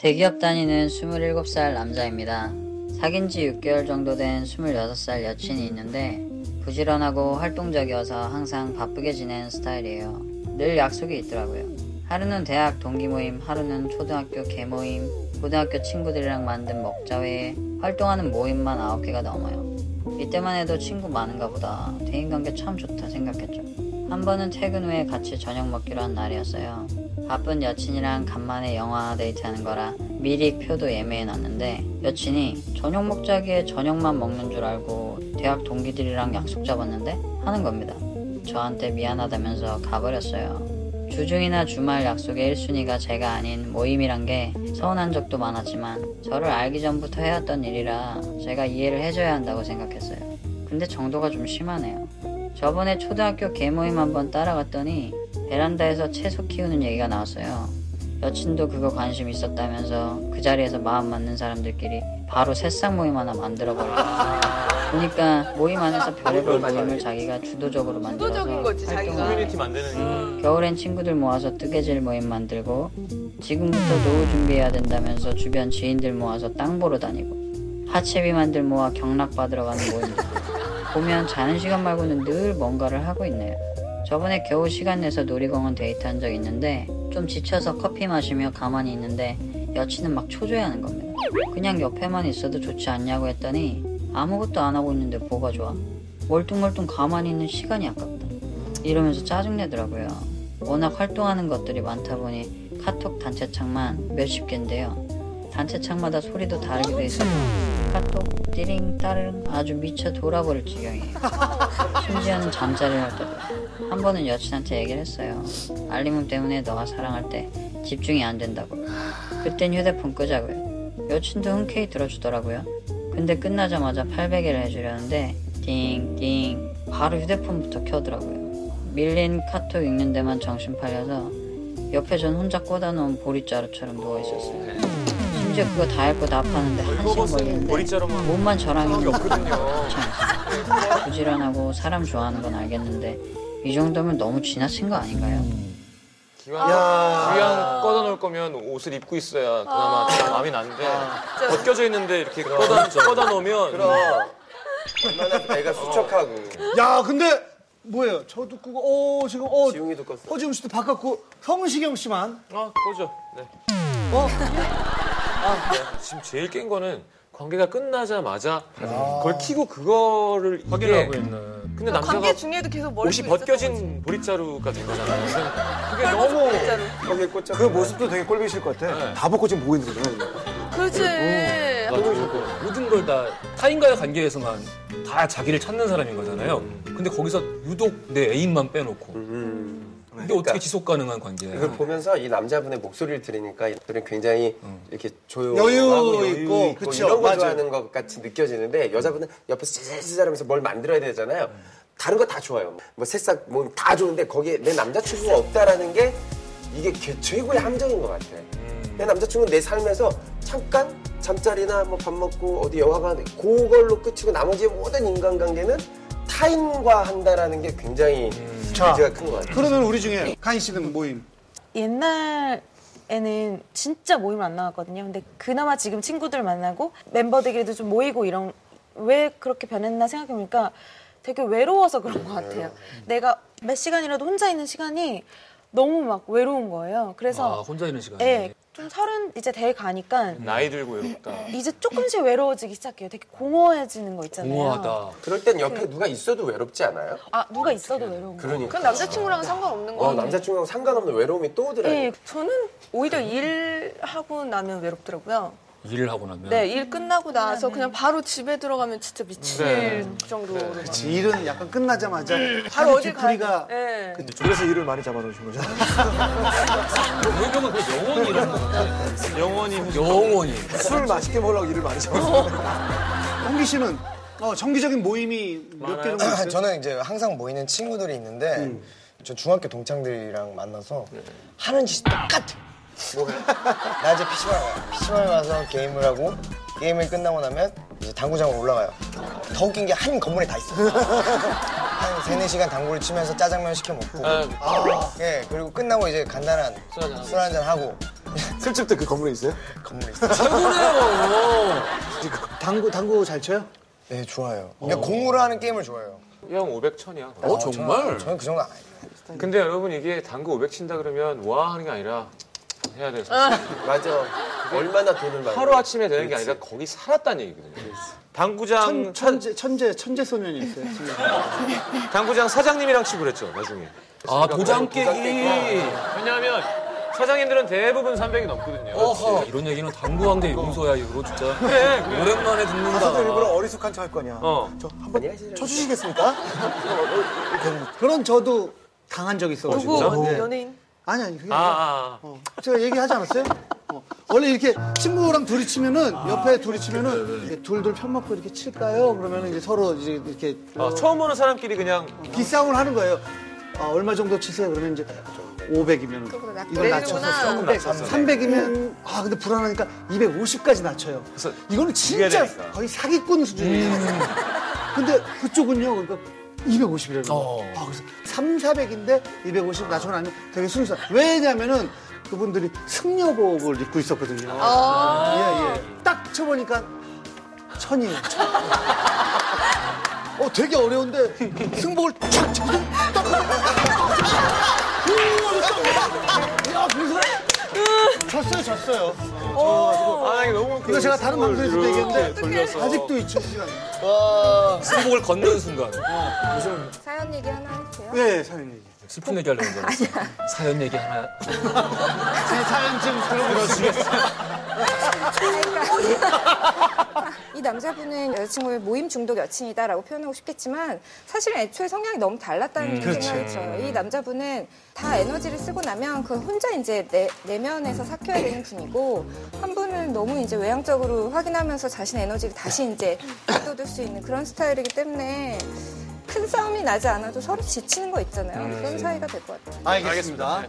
대기업 다니는 27살 남자입니다. 사귄 지 6개월 정도 된 26살 여친이 있는데 부지런하고 활동적이어서 항상 바쁘게 지내는 스타일이에요. 늘 약속이 있더라고요. 하루는 대학 동기 모임, 하루는 초등학교 개 모임, 고등학교 친구들이랑 만든 먹자회에 활동하는 모임만 9개가 넘어요. 이때만 해도 친구 많은가 보다. 대인관계 참 좋다 생각했죠. 한 번은 퇴근 후에 같이 저녁 먹기로 한 날이었어요. 바쁜 여친이랑 간만에 영화 데이트하는 거라 미리 표도 예매해 놨는데 여친이 저녁 먹자기에 저녁만 먹는 줄 알고 대학 동기들이랑 약속 잡았는데 하는 겁니다. 저한테 미안하다면서 가버렸어요. 주중이나 주말 약속의 1순위가 제가 아닌 모임이란 게 서운한 적도 많았지만 저를 알기 전부터 해왔던 일이라 제가 이해를 해줘야 한다고 생각했어요. 근데 정도가 좀 심하네요. 저번에 초등학교 개모임 한번 따라갔더니 베란다에서 채소 키우는 얘기가 나왔어요. 여친도 그거 관심 있었다면서 그 자리에서 마음 맞는 사람들끼리 바로 새싹 모임 하나 만들어버리고 보니까 모임 안에서 별의별 모임을 자기가 주도적으로 만들어서 주도적인 거지, 자기가. 활동을 커뮤니티 만드는 겨울엔 친구들 모아서 뜨개질 모임 만들고 지금부터 노후 준비해야 된다면서 주변 지인들 모아서 땅 보러 다니고 하체비만들 모아 경락 받으러 가는 모임도 보면 자는 시간 말고는 늘 뭔가를 하고 있네요. 저번에 겨우 시간 내서 놀이공원 데이트한 적 있는데 좀 지쳐서 커피 마시며 가만히 있는데 여친은 막 초조해하는 겁니다. 그냥 옆에만 있어도 좋지 않냐고 했더니 아무것도 안 하고 있는데 뭐가 좋아? 멀뚱멀뚱 가만히 있는 시간이 아깝다. 이러면서 짜증내더라고요. 워낙 활동하는 것들이 많다 보니 카톡 단체창만 몇십 개인데요. 단체창마다 소리도 다르게 돼 있어서 카톡 띠링 따르릉 아주 미쳐 돌아버릴 지경이에요. 심지어는 잠자리를 할 때도 한 번은 여친한테 얘기를 했어요. 알림음 때문에 너가 사랑할 때 집중이 안 된다고. 그땐 휴대폰 끄자고요. 여친도 흔쾌히 들어주더라고요. 근데 끝나자마자 800개를 해주려는데 띵띵 바로 휴대폰부터 켜더라고요. 밀린 카톡 읽는 데만 정신 팔려서 옆에 전 혼자 꽂아놓은 보리자루처럼 누워있었어요. 심지어 그거 다 읽고 답하는데 한 시간 걸리는데 몸만 저랑 있는 없거든요. 귀찮았어요. 부지런하고 사람 좋아하는 건 알겠는데 이 정도면 너무 지나친 거 아닌가요? 기왕, 기왕 꺼다 놓을 거면 옷을 입고 있어야 그나마 좀 마음이 나는데 벗겨져 있는데 이렇게 꺼다, 꺼다 놓으면 그럼 얼마나 배가 수척하고 야, 근데 뭐예요? 저도 끄고, 어, 지금, 어, 지웅이도 껐어. 허지웅 씨도 바꿨고, 성시경 씨만. 아 꺼져. 네. 어? 지금 제일 깬 거는 관계가 끝나자마자 그걸 키고 그거를 확인하고 있는. 근데 남자가 관계 중에도 계속 머리 옷이 벗겨진 보리자루가 된 거잖아요. 그게 너무 너무 거기에 꽂혀 그 모습도 되게 꼴보기 싫을 것 같아. 네. 다 벗고 지금 보고 있는 거잖아요. 그렇지. 모든 걸 다 타인과의 관계에서만 다 자기를 찾는 사람인 거잖아요. 근데 거기서 유독 내 애인만 빼놓고. 이게 어떻게 지속 가능한 관계예요? 이걸 보면서 이 남자분의 목소리를 들으니까 이들은 굉장히 이렇게 조용하고 여유 여유 있고, 있고, 그쵸, 이런 거 맞아요. 좋아하는 것 같이 느껴지는데 여자분은 옆에서 찌질찌질하면서 뭘 만들어야 되잖아요. 다른 거 다 좋아요. 뭐 새싹 뭐 다 좋은데 거기에 내 남자친구가 없다라는 게 이게 개- 최고의 함정인 것 같아. 내 남자친구는 내 삶에서 잠깐 잠자리나 뭐 밥 먹고 어디 영화 가는 그걸로 끝이고 나머지 모든 인간관계는 타인과 한다라는 게 굉장히 자, 문제가 큰 것 같아요. 그러면 우리 중에 가인 씨는 모임. 옛날에는 진짜 모임을 안 나갔거든요. 근데 그나마 지금 친구들 만나고 멤버들끼리도 좀 모이고 이런 왜 그렇게 변했나 생각해보니까 되게 외로워서 그런 것 같아요. 내가 몇 시간이라도 혼자 있는 시간이 너무 막 외로운 거예요. 아, 그래서 혼자 있는 시간에. 예, 좀 서른 이제 돼 가니까 나이 들고 외롭다. 이제 조금씩 외로워지기 시작해요. 되게 공허해지는 거 있잖아요. 공허하다. 그럴 땐 옆에 누가 있어도 외롭지 않아요? 아 누가 있어도 외로운 거. 그러니까. 그건 남자친구랑은 상관없는 거 어, 같아. 남자친구랑 상관없는 외로움이 또 오더라고요. 네, 저는 오히려 일하고 나면 외롭더라고요. 일을 하고 나면. 네, 일 끝나고 나서 그냥 바로 집에 들어가면 진짜 미칠 네. 정도로. 막. 그치, 일은 약간 끝나자마자 바로 어딜 가야 돼. 네. 그래서 일을 많이 잡아놓으신 거잖아요. 외경은 그 영원히 이런 거. 영원히 영원히. 술 맛있게 먹으려고 일을 많이 잡아놓으신 홍기 씨는 어, 정기적인 모임이 몇 개 정도 있어요? 저는 이제 항상 모이는 친구들이 있는데 저 중학교 동창들이랑 만나서 하는 짓이 똑같아. 나 이제 PC방에 가요. PC방에 가서 게임을 하고 게임을 끝나고 나면 이제 당구장으로 올라가요. 더 웃긴 게 한 건물에 다 있어. 한 세네 시간 당구를 치면서 짜장면 시켜 먹고. 아, 예, 그리고 끝나고 이제 간단한 술 한잔 하고. 술집도 그 건물에 있어요? 건물에 있어요. 최고네요. 당구 당구 잘 쳐요? 네, 좋아요. 그러니까 공으로 하는 게임을 좋아해요. 형 500, 1000이야. 어, 정말? 저는 그 정도 아니에요. 근데 여러분 이게 당구 500 친다 그러면 와 하는 게 아니라 해야 돼요. 맞아. 얼마나 돈을 많이. 하루 아침에 되는 게 아니라 거기 살았다는 얘기거든요. 당구장 천, 천재 천재 천재 소년이 있어요. 당구장 사장님이랑 치고 그랬죠 나중에. 아, 도장 깨기. 왜냐하면 사장님들은 대부분 300이 넘거든요. 어허. 이런 얘기는 당구 관계 용서야, 이거 진짜. 그래, 그래. 오랜만에 듣는다. 가서도 일부러 어리숙한 척 할 거냐. 어. 저 한번 쳐주시겠습니까? 그런 저도 당한 적 있어가지고. 누구 네. 연예인? 아니 아니 그게 아, 아니라 아, 어, 제가 얘기하지 않았어요? 어, 원래 이렇게 친구랑 둘이 치면은 옆에 둘이 치면은 이렇게 둘둘 편먹고 이렇게 칠까요? 그러면 이제 서로 이제 이렇게 아. 아, 처음 보는 사람끼리 그냥 기싸움을 하는 거예요. 아, 얼마 정도 치세요? 그러면 이제 500이면 이걸 낮춰서 내리는구나. 300, 300이면 아 근데 불안하니까 250까지 낮춰요. 그래서 이거는 진짜 되니까. 거의 사기꾼 수준이에요. 근데 그쪽은요, 그러니까 250이라는 거. 아, 그래서 3, 400인데 250 낮춰 나면 되게 순수. 왜냐면은 그분들이 승려복을 입고 있었거든요. 예, 예. 딱 쳐보니까 천이에요. 천. 어, 되게 어려운데 승복을 촥 치고 딱. 야, 그래서 졌어요, 졌어요. 아 이게 너무 이거 제가 다른 방송에서도 얘기했는데 돌려서 아직도 있죠, 시간. 승복을 걷는 순간. 사연 얘기 하나 할게요. 네, 사연 얘기. 슬픈 얘기 하려는 줄 알았어. 사연 얘기 하나. 제 사연 좀 들어보시겠어요? 이 남자분은 여자친구의 모임 중독 여친이다라고 표현하고 싶겠지만 사실은 애초에 성향이 너무 달랐다는 생각이 들어요. 이 남자분은 다 에너지를 쓰고 나면 그 혼자 이제 내, 내면에서 삭혀야 되는 분이고 한 분은 너무 이제 외향적으로 확인하면서 자신의 에너지를 다시 이제 쏟을 수 있는 그런 스타일이기 때문에 큰 싸움이 나지 않아도 서로 지치는 거 있잖아요. 그런 사이가 될 것 같아요. 알겠습니다.